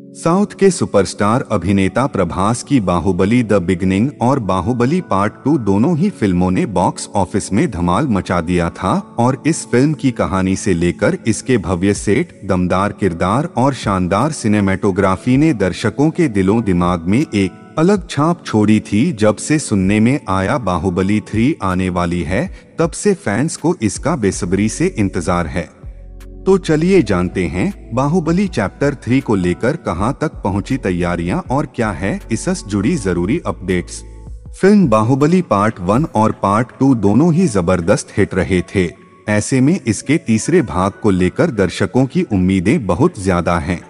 South के superstar अभिनेता प्रभास की बाहुबली द बिगनिंग और बाहुबली पार्ट टू दोनों ही फ़िल्मों ने बॉक्स ऑफ़िस में धमाल मचा दिया था और इस फ़िल्म की कहानी से लेकर इसके भव्य सेट, दमदार किरदार और शानदार सिनेमेटोग्राफी ने दर्शकों के दिलों दिमाग में एक अलग छाप छोड़ी थी। जब से सुनने में आया बाहुबली थ्री आने वाली है, तब से फैंस को इसका बेसब्री से इंतज़ार है। तो चलिए जानते हैं बाहुबली चैप्टर थ्री को लेकर कहाँ तक पहुँची तैयारियाँ और क्या है इससे जुड़ी ज़रूरी updates. Film Baahubali part one और पार्ट टू दोनों ही ज़बरदस्त हिट रहे थे। ऐसे में इसके तीसरे भाग को लेकर दर्शकों की उम्मीदें बहुत ज़्यादा हैं।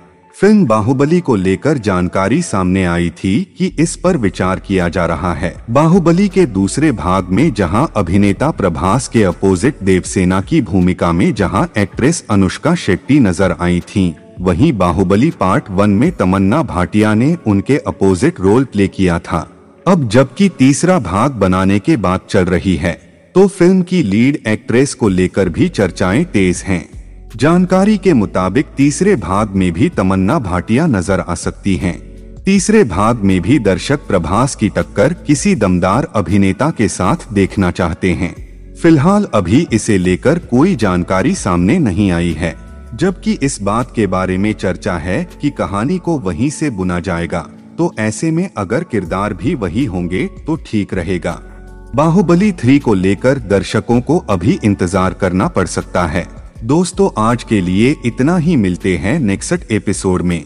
फ़िल्म बाहुबली को लेकर जानकारी सामने आई थी कि इस पर विचार किया जा रहा है बाहुबली के दूसरे भाग में जहाँ अभिनेता प्रभास के अपोजिट देवसेना की भूमिका में जहाँ एक्ट्रेस अनुष्का शेट्टी नज़र आई थीं, वहीं बाहुबली पार्ट वन में तमन्ना भाटिया ने उनके अपोजिट रोल प्ले किया था अब जबकि तीसरा भाग बनाने के बाद चल रही है तो फ़िल्म की लीड एक्ट्रेस को लेकर भी चर्चाएँ तेज हैं। जानकारी के मुताबिक तीसरे भाग में भी तमन्ना भाटिया नज़र आ सकती हैं। तीसरे भाग में भी दर्शक प्रभास की टक्कर किसी दमदार अभिनेता के साथ देखना चाहते हैं। फ़िलहाल अभी इसे लेकर कोई जानकारी सामने नहीं आई है, जबकि इस बात के बारे में चर्चा है कि कहानी को वहीं से बुना जाएगा तो ऐसे में अगर किरदार भी वही होंगे तो ठीक रहेगा। बाहुबली थ्री को लेकर दर्शकों को अभी इंतज़ार करना पड़ सकता है। दोस्तों आज के लिए इतना ही मिलते हैं नेक्स्ट एपिसोड में।